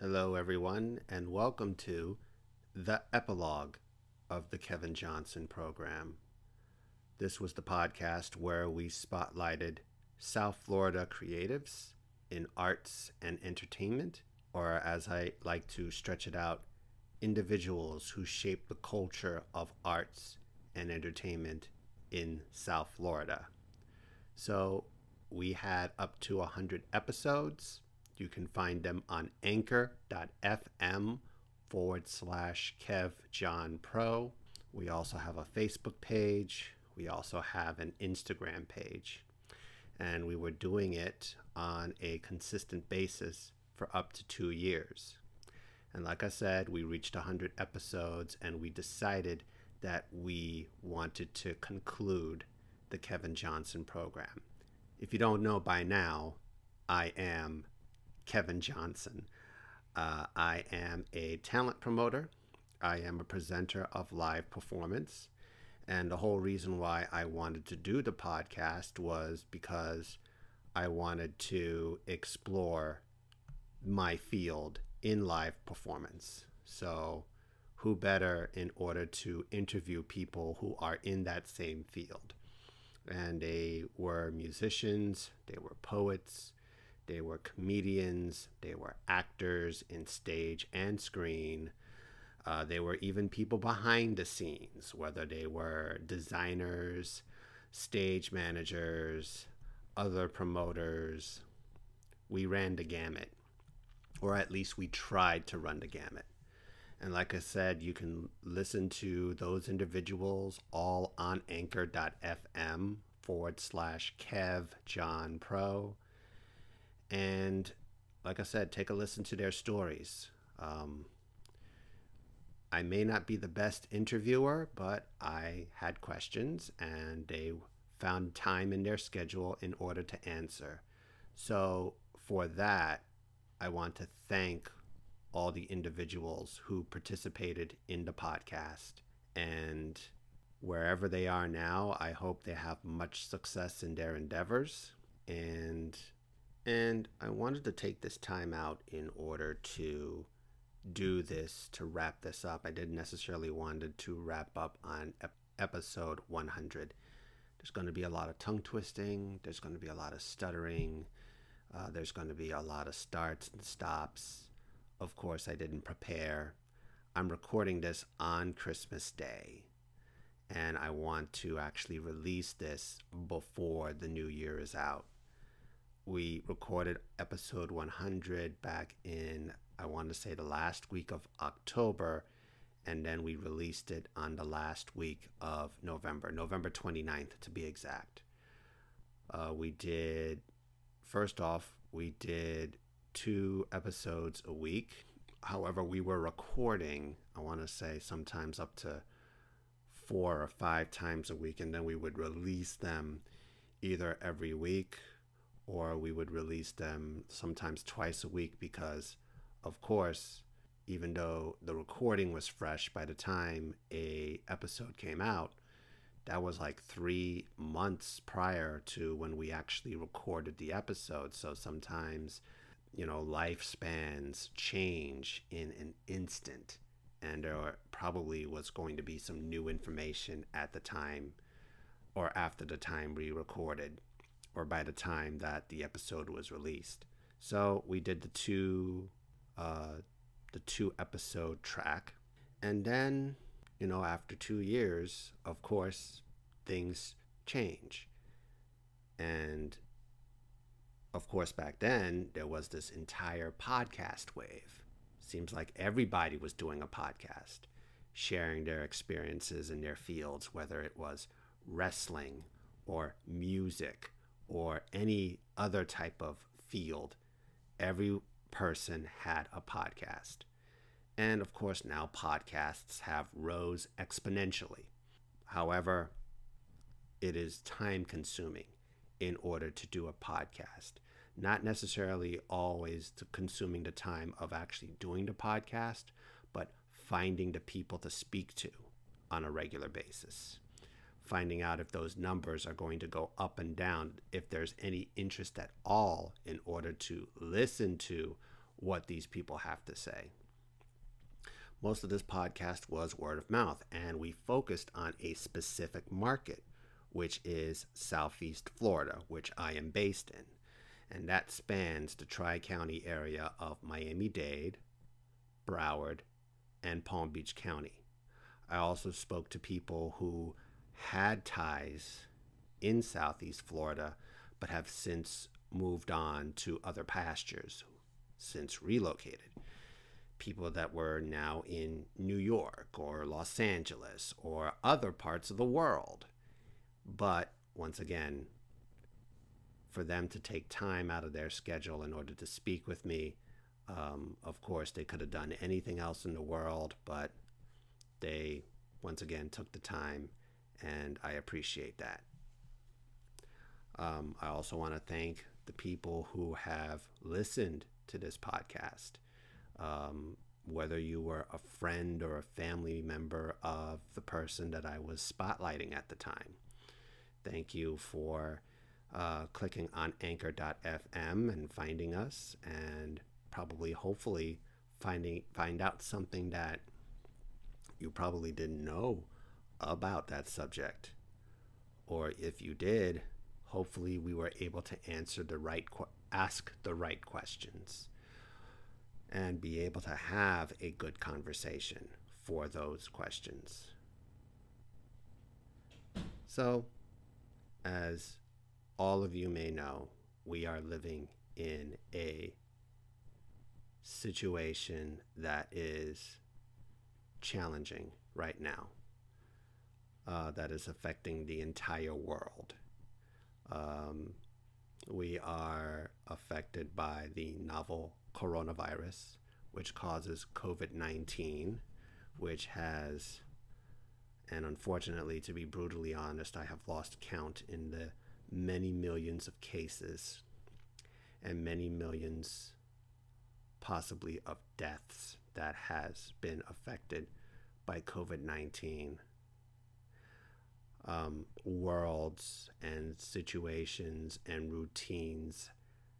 Hello, everyone, and welcome to the epilogue of the Kevin Johnson program. This was the podcast where we spotlighted South Florida creatives in arts and entertainment, or as I like to stretch it out, individuals who shape the culture of arts and entertainment in South Florida. So we had up to 100 episodes. You can find them on anchor.fm forward slash Kev John Pro. We also have a Facebook page. We also have an Instagram page. And we were doing it on a consistent basis for up to two years. And like I said, we reached 100 episodes and we decided that we wanted to conclude the Kevin Johnson program. If you don't know by now, I am Kevin Johnson. Uh, I am a talent promoter. I am a presenter of live performance. And the whole reason why I wanted to do the podcast was because I wanted to explore my field in live performance. So, who better in order to interview people who are in that same field? And they were musicians, they were poets, they were comedians, they were actors in stage and screen. Uh, they were even people behind the scenes, whether they were designers, stage managers, other promoters. We ran the gamut, or at least we tried to run the gamut. And like I said, you can listen to those individuals all on anchor.fm forward slash Kev John Pro. And like I said, take a listen to their stories. Um, I may not be the best interviewer, but I had questions and they found time in their schedule in order to answer. So, for that, I want to thank all the individuals who participated in the podcast. And wherever they are now, I hope they have much success in their endeavors. And and I wanted to take this time out in order to do this to wrap this up. I didn't necessarily wanted to wrap up on ep- episode 100. There's going to be a lot of tongue twisting. There's going to be a lot of stuttering. Uh, there's going to be a lot of starts and stops. Of course, I didn't prepare. I'm recording this on Christmas Day, and I want to actually release this before the new year is out we recorded episode 100 back in, I want to say, the last week of October, and then we released it on the last week of November, November 29th to be exact. Uh, we did, first off, we did two episodes a week. However, we were recording, I want to say, sometimes up to four or five times a week, and then we would release them either every week or we would release them sometimes twice a week because, of course, even though the recording was fresh by the time a episode came out, that was like three months prior to when we actually recorded the episode. So sometimes, you know, lifespans change in an instant. And there probably was going to be some new information at the time or after the time we recorded or by the time that the episode was released. So we did the two, uh, the two episode track, and then you know after two years, of course, things change, and of course back then there was this entire podcast wave. Seems like everybody was doing a podcast, sharing their experiences in their fields, whether it was wrestling or music or any other type of field, every person had a podcast. And of course, now podcasts have rose exponentially. However, it is time consuming in order to do a podcast. Not necessarily always consuming the time of actually doing the podcast, but finding the people to speak to on a regular basis finding out if those numbers are going to go up and down, if there's any interest at all in order to listen to what these people have to say. Most of this podcast was word of mouth, and we focused on a specific market, which is Southeast Florida, which I am based in. And that spans the Tri County area of Miami Dade, Broward, and Palm Beach County. I also spoke to people who had ties in Southeast Florida but have since moved on to other pastures, since relocated. People that were now in New York or Los Angeles or other parts of the world. But once again, for them to take time out of their schedule in order to speak with me, um, of course, they could have done anything else in the world, but they once again took the time, and I appreciate that. Um, I also want to thank the people who have listened to this podcast. Um, whether you were a friend or a family member of the person that I was spotlighting at the time. Thank you for uh, clicking on anchor.fm and finding us and probably hopefully finding find out something that you probably didn't know about that subject. Or if you did hopefully we were able to answer the right ask the right questions and be able to have a good conversation for those questions. So as all of you may know we are living in a situation that is challenging right now uh, that is affecting the entire world. Um, we are affected by the novel coronavirus, which causes COVID 19, which has, and unfortunately, to be brutally honest, I have lost count in the many millions of cases and many millions possibly of deaths that has been affected by COVID 19. Um, worlds and situations and routines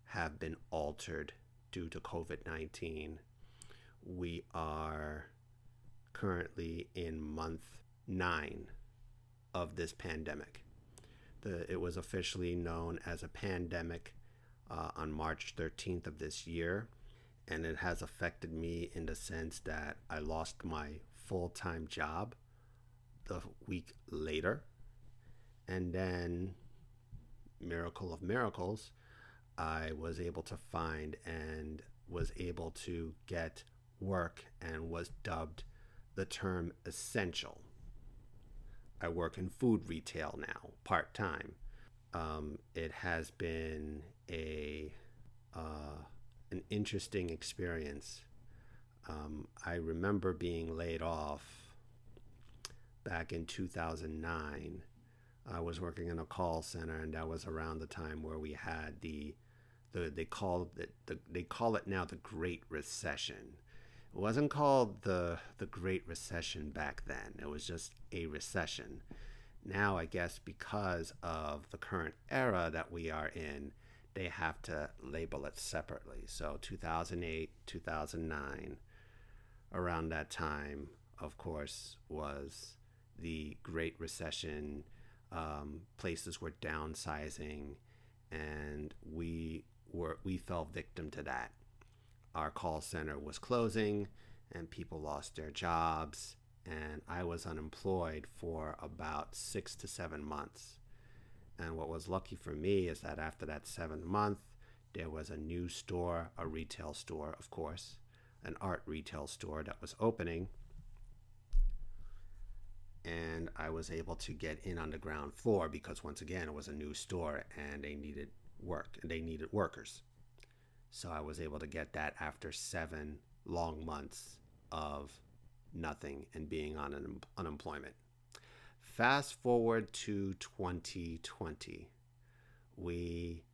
have been altered due to COVID 19. We are currently in month nine of this pandemic. The, it was officially known as a pandemic uh, on March 13th of this year and it has affected me in the sense that I lost my full time job the week later. And then, miracle of miracles, I was able to find and was able to get work and was dubbed the term essential. I work in food retail now, part time. Um, it has been a uh, an interesting experience. Um, I remember being laid off back in 2009. I was working in a call center, and that was around the time where we had the, the they call it the, they call it now the Great Recession. It wasn't called the the Great Recession back then. It was just a recession. Now, I guess because of the current era that we are in, they have to label it separately. So 2008, 2009, around that time, of course, was the Great Recession. Um, places were downsizing, and we were we fell victim to that. Our call center was closing, and people lost their jobs, and I was unemployed for about six to seven months. And what was lucky for me is that after that seventh month, there was a new store, a retail store, of course, an art retail store that was opening. And I was able to get in on the ground floor because, once again, it was a new store and they needed work and they needed workers. So I was able to get that after seven long months of nothing and being on un- unemployment. Fast forward to 2020. We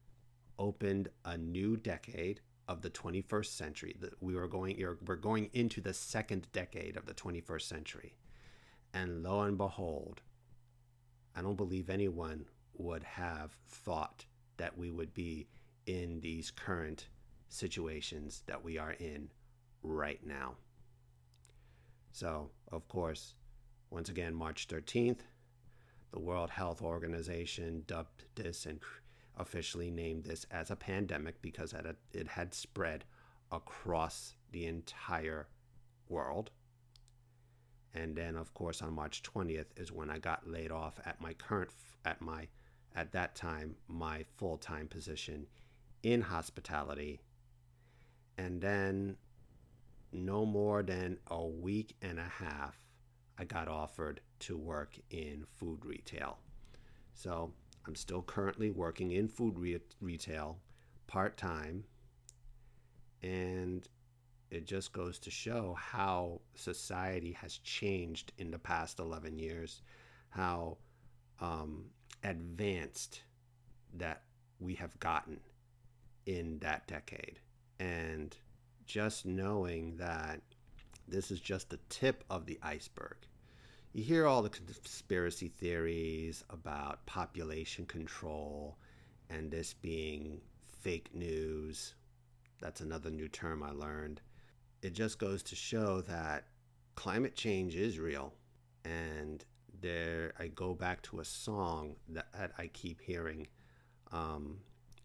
opened a new decade of the 21st century. We were going we're going into the second decade of the 21st century. And lo and behold, I don't believe anyone would have thought that we would be in these current situations that we are in right now. So, of course, once again, March 13th, the World Health Organization dubbed this and officially named this as a pandemic because it had spread across the entire world. And then, of course, on March 20th is when I got laid off at my current, at my, at that time, my full time position in hospitality. And then, no more than a week and a half, I got offered to work in food retail. So I'm still currently working in food re- retail part time. And it just goes to show how society has changed in the past 11 years, how um, advanced that we have gotten in that decade. And just knowing that this is just the tip of the iceberg. You hear all the conspiracy theories about population control and this being fake news. That's another new term I learned. It just goes to show that climate change is real. And there, I go back to a song that, I keep hearing. Um,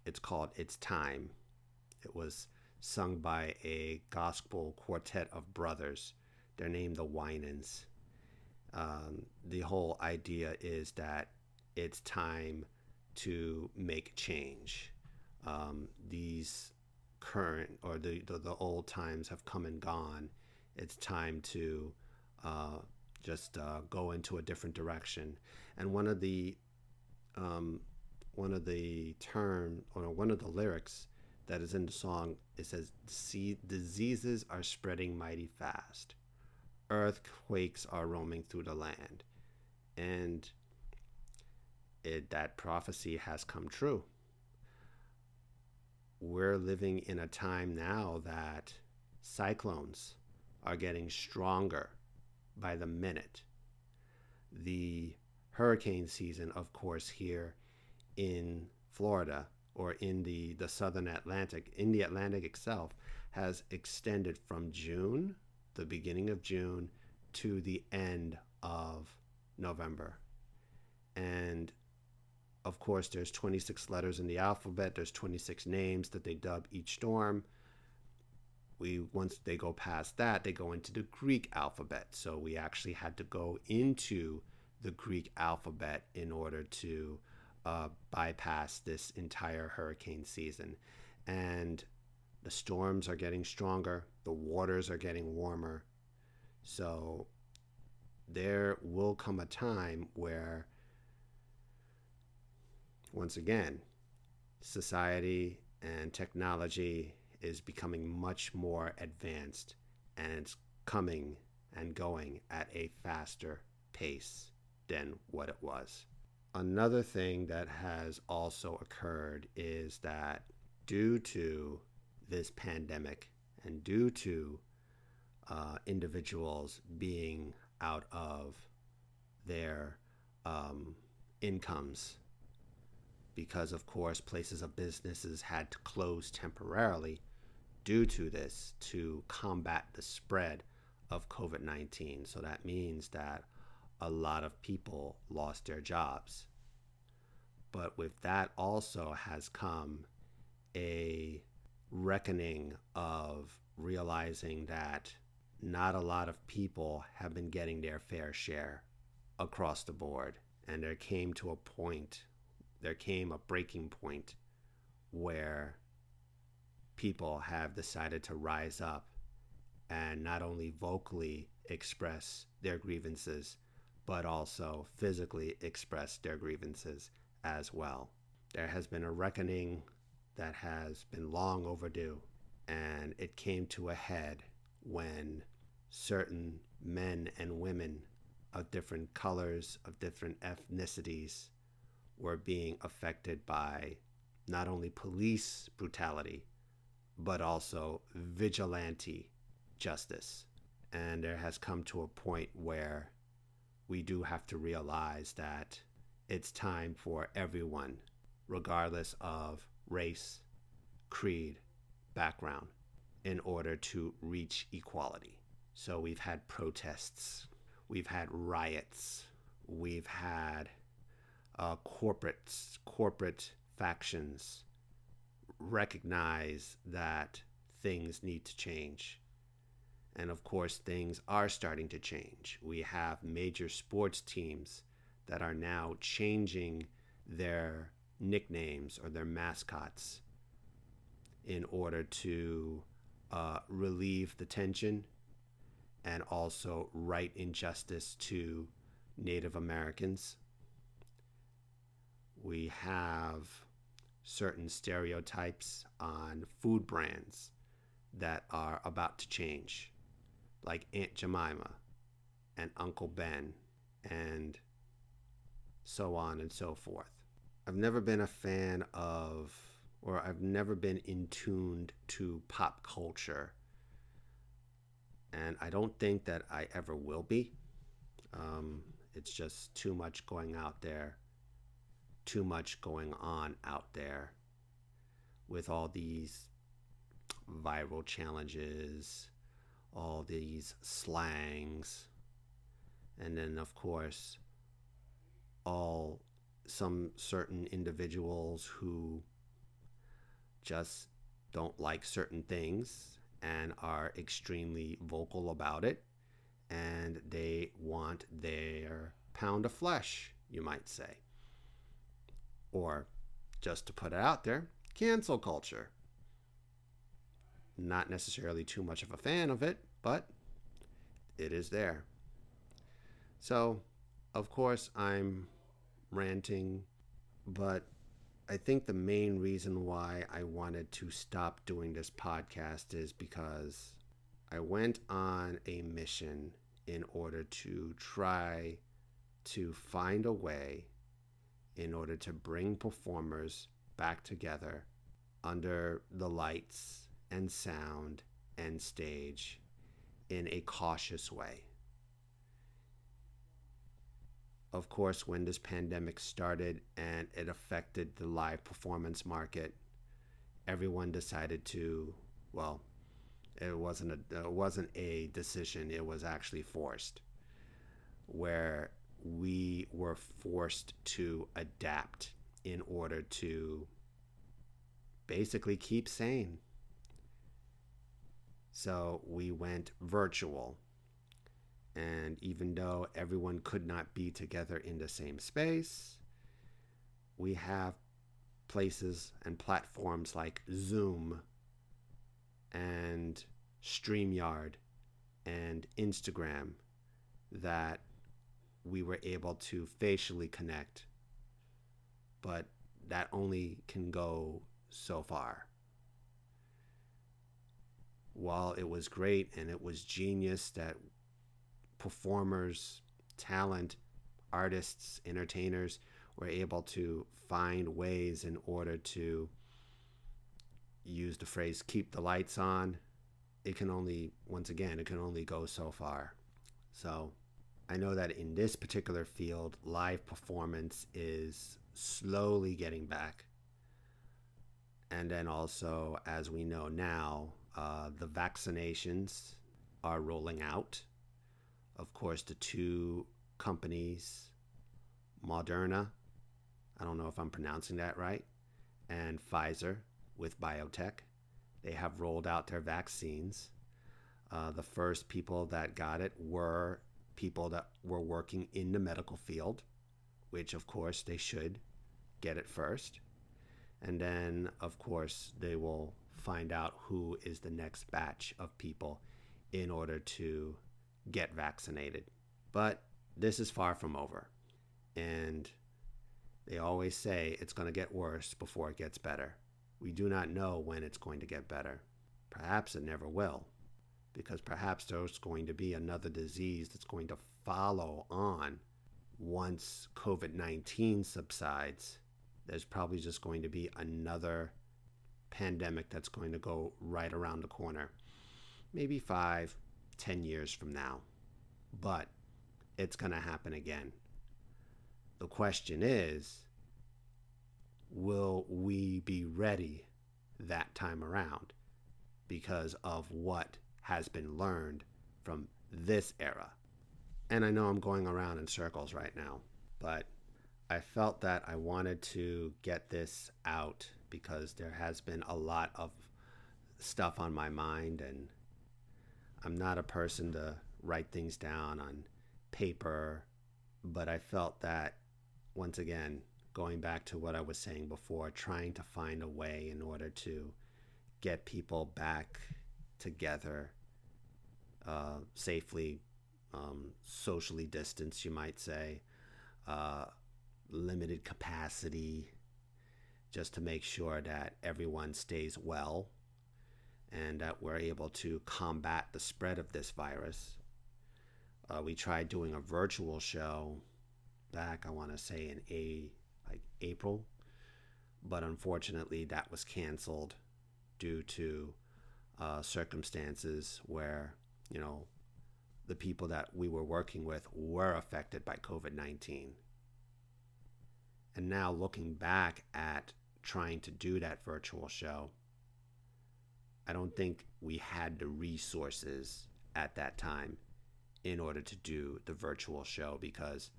it's called It's Time. It was sung by a gospel quartet of brothers. They're named the Winans. Um, the whole idea is that it's time to make change. Um, these current or the, the, the, old times have come and gone. It's time to uh, just uh, go into a different direction. And one of the um, one of the term or one of the lyrics that is in the song. It says, "See, Diseases are spreading mighty fast, earthquakes are roaming through the land. And it, that prophecy has come true. We're living in a time now that cyclones are getting stronger by the minute. The hurricane season, of course, here in Florida or in the, the southern Atlantic, in the Atlantic itself, has extended from June, the beginning of June, to the end of November. And of course, there's 26 letters in the alphabet, there's 26 names that they dub each storm. We once they go past that, they go into the Greek alphabet. So we actually had to go into the Greek alphabet in order to uh, bypass this entire hurricane season. And the storms are getting stronger, the waters are getting warmer. So there will come a time where, once again, society and technology is becoming much more advanced and it's coming and going at a faster pace than what it was. Another thing that has also occurred is that due to this pandemic and due to uh, individuals being out of their um, incomes, because of course places of businesses had to close temporarily due to this to combat the spread of COVID 19. So that means that a lot of people lost their jobs. But with that also has come a reckoning of realizing that not a lot of people have been getting their fair share across the board. And there came to a point, there came a breaking point where people have decided to rise up and not only vocally express their grievances, but also physically express their grievances as well. There has been a reckoning that has been long overdue, and it came to a head when certain men and women of different colors, of different ethnicities, were being affected by not only police brutality, but also vigilante justice. And there has come to a point where we do have to realize that it's time for everyone, regardless of race, creed, background in order to reach equality. So we've had protests, we've had riots, we've had uh, corporates, corporate factions recognize that things need to change. And of course, things are starting to change. We have major sports teams that are now changing their nicknames or their mascots in order to uh, relieve the tension and also right injustice to Native Americans. We have certain stereotypes on food brands that are about to change, like Aunt Jemima and Uncle Ben, and so on and so forth. I've never been a fan of, or I've never been in tuned to pop culture. And I don't think that I ever will be. Um, it's just too much going out there, too much going on out there with all these viral challenges, all these slangs, and then, of course, all some certain individuals who just don't like certain things and are extremely vocal about it and they want their pound of flesh, you might say. Or, just to put it out there, cancel culture. Not necessarily too much of a fan of it, but it is there. So, of course, I'm ranting, but I think the main reason why I wanted to stop doing this podcast is because I went on a mission in order to try to find a way in order to bring performers back together under the lights and sound and stage in a cautious way. Of course, when this pandemic started and it affected the live performance market, everyone decided to, well, it wasn't a it wasn't a decision, it was actually forced where we were forced to adapt in order to basically keep sane. So we went virtual and even though everyone could not be together in the same space, we have places and platforms like Zoom and StreamYard and Instagram that we were able to facially connect. But that only can go so far. While it was great and it was genius that performers, talent, artists, entertainers were able to find ways in order to use the phrase keep the lights on. It can only, once again, it can only go so far. So I know that in this particular field, live performance is slowly getting back. And then also, as we know now, uh, the vaccinations are rolling out of course, the two companies, Moderna, I don't know if I'm pronouncing that right, and Pfizer with BioNTech. They have rolled out their vaccines. Uh, the first people that got it were people that were working in the medical field, which of course they should get it first. And then, of course, they will find out who is the next batch of people in order to get vaccinated. But this is far from over. And they always say it's going to get worse before it gets better. We do not know when it's going to get better. Perhaps it never will, because perhaps there's going to be another disease that's going to follow on once COVID 19 subsides. There's probably just going to be another pandemic that's going to go right around the corner. Maybe five, 10 years from now. But it's going to happen again. The question is will we be ready that time around? because of what has been learned from this era. And I know I'm going around in circles right now, but I felt that I wanted to get this out because there has been a lot of stuff on my mind, and I'm not a person to write things down on paper. But I felt that, once again, going back to what I was saying before, trying to find a way in order to get people back together uh, safely, um, socially distanced, you might say, uh, limited capacity, just to make sure that everyone stays well and that we're able to combat the spread of this virus. Uh, we tried doing a virtual show back, I want to say, in a like April, but unfortunately that was canceled due to uh, circumstances where you know the people that we were working with were affected by COVID nineteen. And now looking back at trying to do that virtual show, I don't think we had the resources at that time in order to do the virtual show because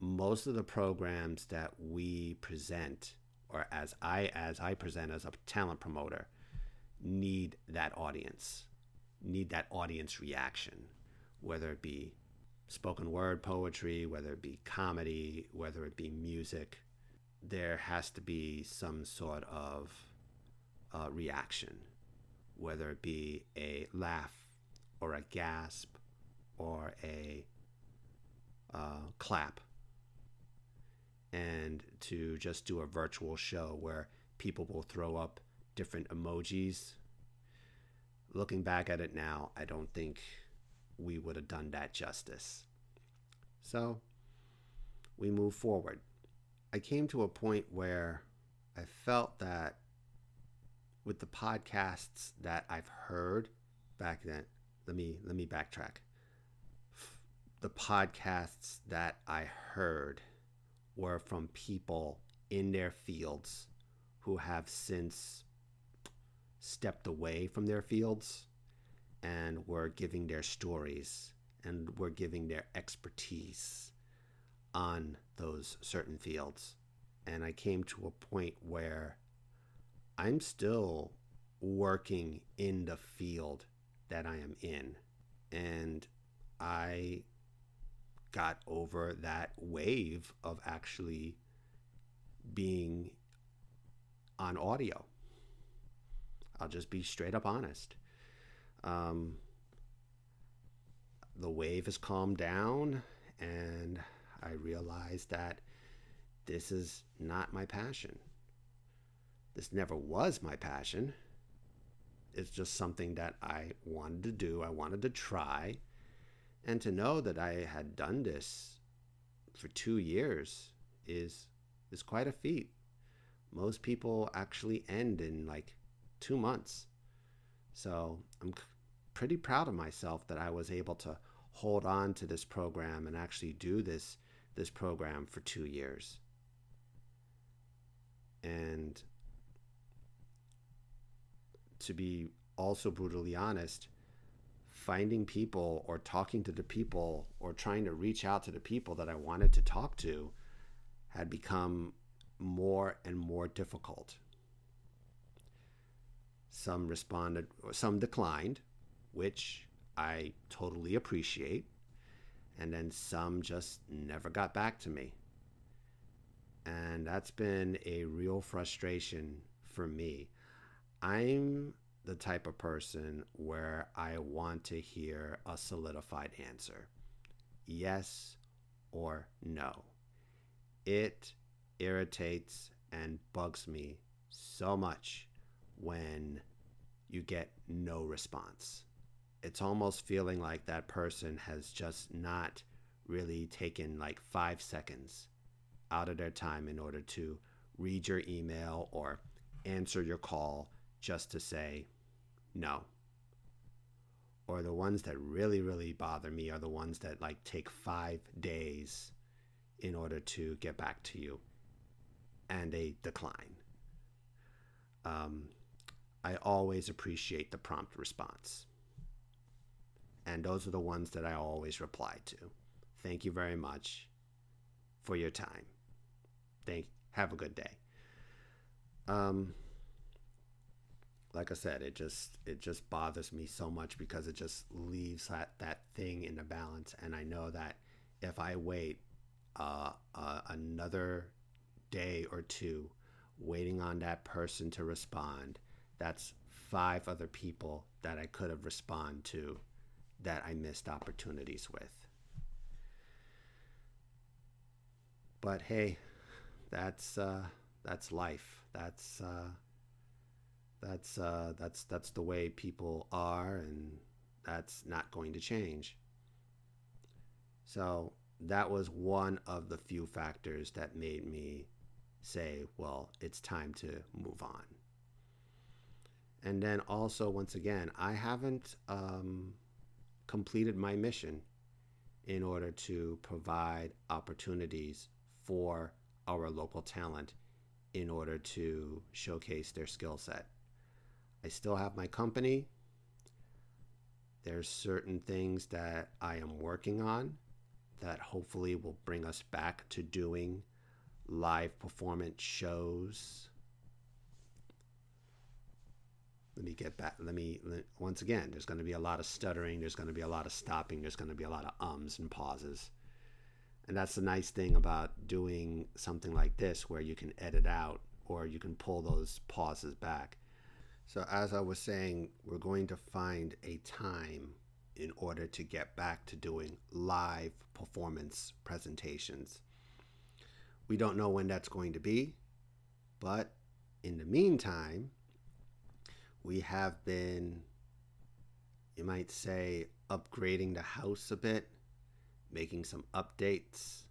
most of the programs that we present or as I as I present as a talent promoter need that audience need that audience reaction whether it be spoken word poetry whether it be comedy whether it be music there has to be some sort of uh, reaction whether it be a laugh or a gasp or a uh, clap and to just do a virtual show where people will throw up different emojis. Looking back at it now, I don't think we would have done that justice. So we move forward. I came to a point where I felt that with the podcasts that I've heard back then, let me let me backtrack. The podcasts that I heard were from people in their fields who have since stepped away from their fields and were giving their stories and were giving their expertise on those certain fields. And I came to a point where I'm still working in the field that I am in. And I got over that wave of actually being on audio. I'll just be straight up honest. Um, the wave has calmed down, and I realized that this is not my passion. This never was my passion. It's just something that I wanted to do, I wanted to try and to know that I had done this for two years is is quite a feat. Most people actually end in like two months. So I'm pretty proud of myself that I was able to hold on to this program and actually do this this program for two years. And to be also brutally honest, finding people or talking to the people or trying to reach out to the people that I wanted to talk to had become more and more difficult. Some responded, some declined, which I totally appreciate. And then some just never got back to me. And that's been a real frustration for me. I'm the type of person where I want to hear a solidified answer yes or no. It irritates and bugs me so much when you get no response. It's almost feeling like that person has just not really taken like five seconds out of their time in order to read your email or answer your call just to say no. Or the ones that really, really bother me are the ones that like take five days in order to get back to you and they decline. Um, I always appreciate the prompt response. And those are the ones that I always reply to. Thank you very much for your time. Thank have a good day. Um like I said, it just it just bothers me so much because it just leaves that that thing in the balance and I know that if I wait uh, uh, another day or two waiting on that person to respond, that's five other people that I could have responded to that I missed opportunities with. But hey, that's uh, that's life. That's uh, that's uh, that's that's the way people are, and that's not going to change. So that was one of the few factors that made me say, well, it's time to move on. And then also, once again, I haven't um, completed my mission in order to provide opportunities for our local talent in order to showcase their skill set. I still have my company. There's certain things that I am working on that hopefully will bring us back to doing live performance shows. Let me get back. Let me, let, once again, there's going to be a lot of stuttering. There's going to be a lot of stopping. There's going to be a lot of ums and pauses. And that's the nice thing about doing something like this where you can edit out or you can pull those pauses back. So, as I was saying, we're going to find a time in order to get back to doing live performance presentations. We don't know when that's going to be, but in the meantime, we have been, you might say, upgrading the house a bit, making some updates.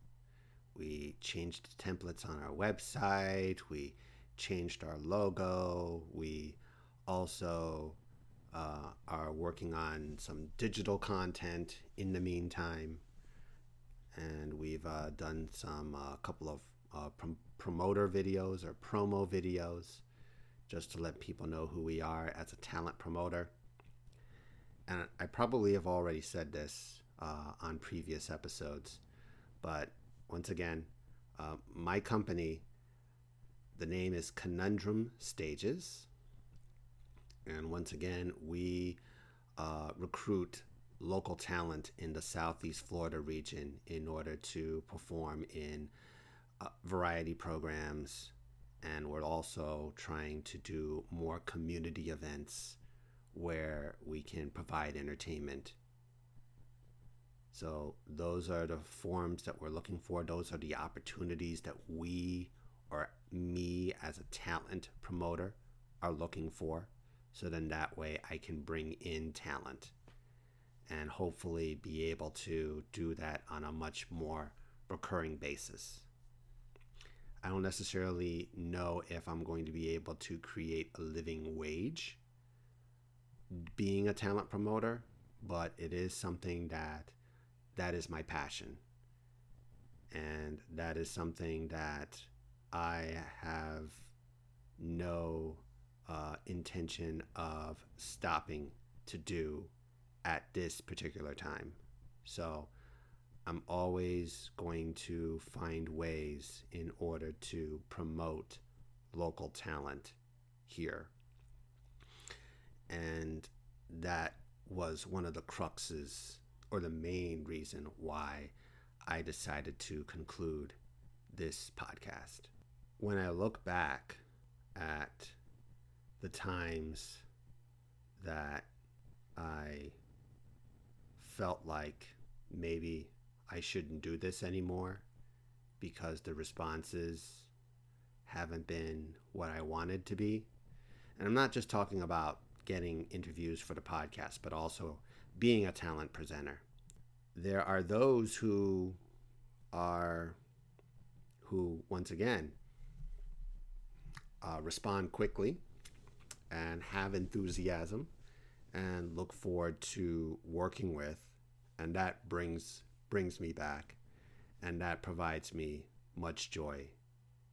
We changed the templates on our website, we changed our logo, we also uh, are working on some digital content in the meantime, and we've uh, done some a uh, couple of uh, prom- promoter videos or promo videos just to let people know who we are as a talent promoter. And I probably have already said this uh, on previous episodes, but once again, uh, my company, the name is Conundrum Stages and once again, we uh, recruit local talent in the Southeast Florida region in order to perform in uh, variety programs. And we're also trying to do more community events where we can provide entertainment. So, those are the forms that we're looking for. Those are the opportunities that we or me as a talent promoter are looking for. So then that way I can bring in talent and hopefully be able to do that on a much more recurring basis. I don't necessarily know if I'm going to be able to create a living wage being a talent promoter, but it is something that that is my passion. And that is something that I have no uh, intention of stopping to do at this particular time. So I'm always going to find ways in order to promote local talent here. And that was one of the cruxes or the main reason why I decided to conclude this podcast. When I look back at the times that I felt like maybe I shouldn't do this anymore because the responses haven't been what I wanted to be. And I'm not just talking about getting interviews for the podcast, but also being a talent presenter. There are those who are, who once again, uh, respond quickly and have enthusiasm and look forward to working with and that brings brings me back and that provides me much joy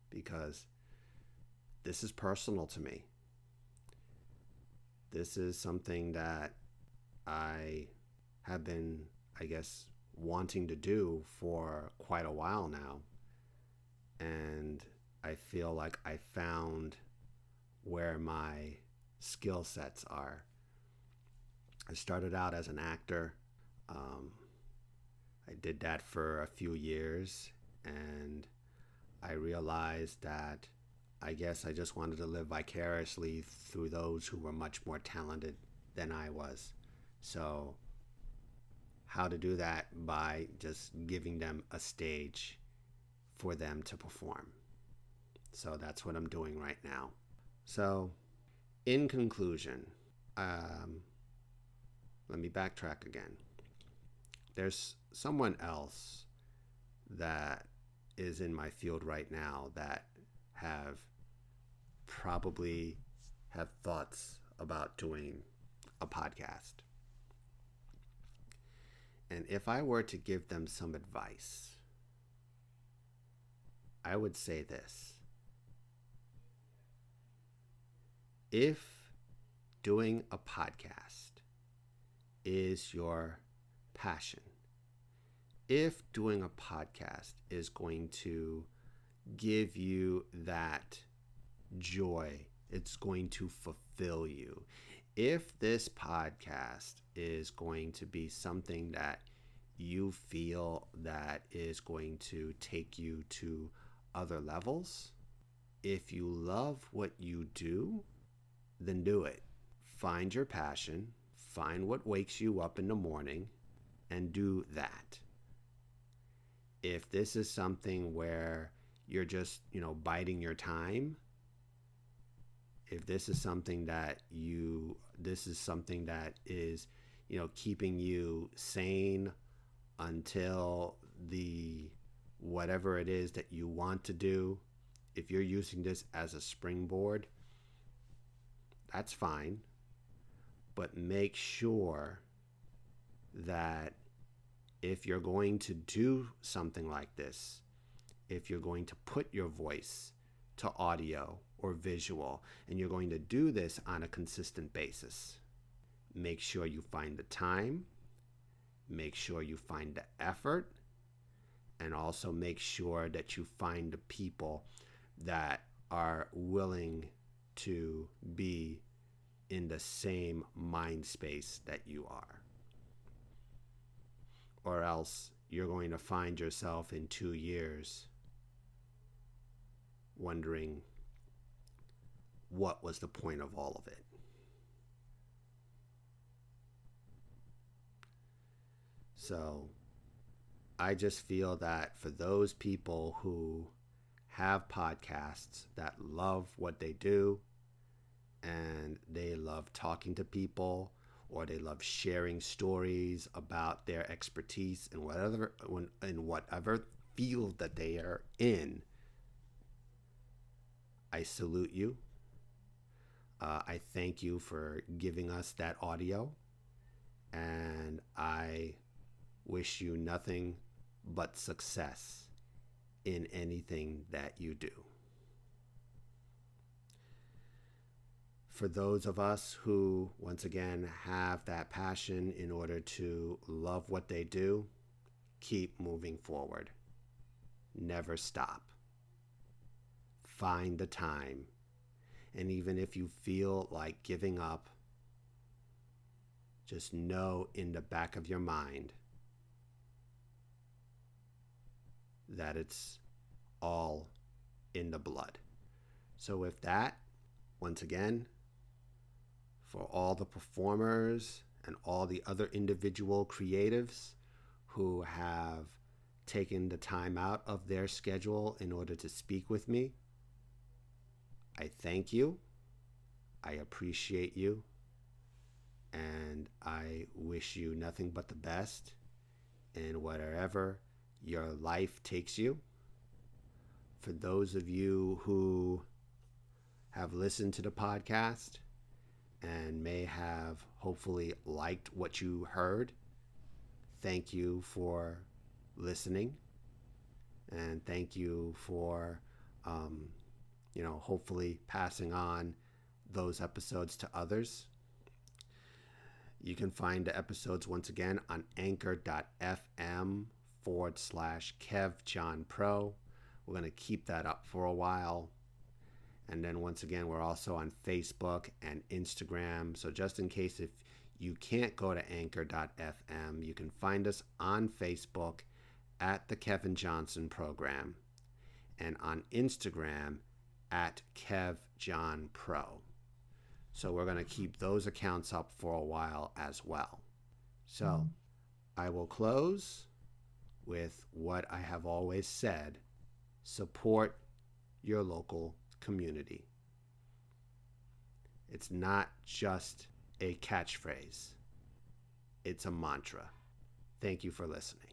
because this is personal to me this is something that I have been, I guess, wanting to do for quite a while now. And I feel like I found where my skill sets are. I started out as an actor. Um, I did that for a few years and I realized that I guess I just wanted to live vicariously through those who were much more talented than I was. So, how to do that by just giving them a stage for them to perform. So, that's what I'm doing right now. So, in conclusion, um, let me backtrack again. There's someone else that is in my field right now that have probably have thoughts about doing a podcast. And if I were to give them some advice, I would say this. If doing a podcast is your passion, if doing a podcast is going to give you that joy, it's going to fulfill you. If this podcast is going to be something that you feel that is going to take you to other levels, if you love what you do, then do it. Find your passion, find what wakes you up in the morning, and do that if this is something where you're just, you know, biding your time, if this is something that you, this is something that is, you know, keeping you sane until the whatever it is that you want to do, if you're using this as a springboard, that's fine. But make sure that if you're going to do something like this, if you're going to put your voice to audio or visual, and you're going to do this on a consistent basis, make sure you find the time, make sure you find the effort, and also make sure that you find the people that are willing to be in the same mind space that you are or else you're going to find yourself in two years wondering what was the point of all of it. So I just feel that for those people who have podcasts that love what they do and they love talking to people or they love sharing stories about their expertise in whatever in whatever field that they are in. I salute you. Uh, I thank you for giving us that audio, and I wish you nothing but success in anything that you do. For those of us who, once again, have that passion in order to love what they do, keep moving forward. Never stop. Find the time. And even if you feel like giving up, just know in the back of your mind that it's all in the blood. So, with that, once again, for all the performers and all the other individual creatives who have taken the time out of their schedule in order to speak with me. I thank you. I appreciate you. And I wish you nothing but the best in whatever your life takes you. For those of you who have listened to the podcast, and may have hopefully liked what you heard. Thank you for listening, and thank you for, um, you know, hopefully passing on those episodes to others. You can find the episodes once again on anchor.fm forward slash Kev John Pro. We're going to keep that up for a while. And then once again, we're also on Facebook and Instagram. So just in case if you can't go to anchor.fm, you can find us on Facebook at the Kevin Johnson Program and on Instagram at Kev John Pro. So we're going to keep those accounts up for a while as well. So mm-hmm. I will close with what I have always said support your local community. It's not just a catchphrase, it's a mantra. Thank you for listening.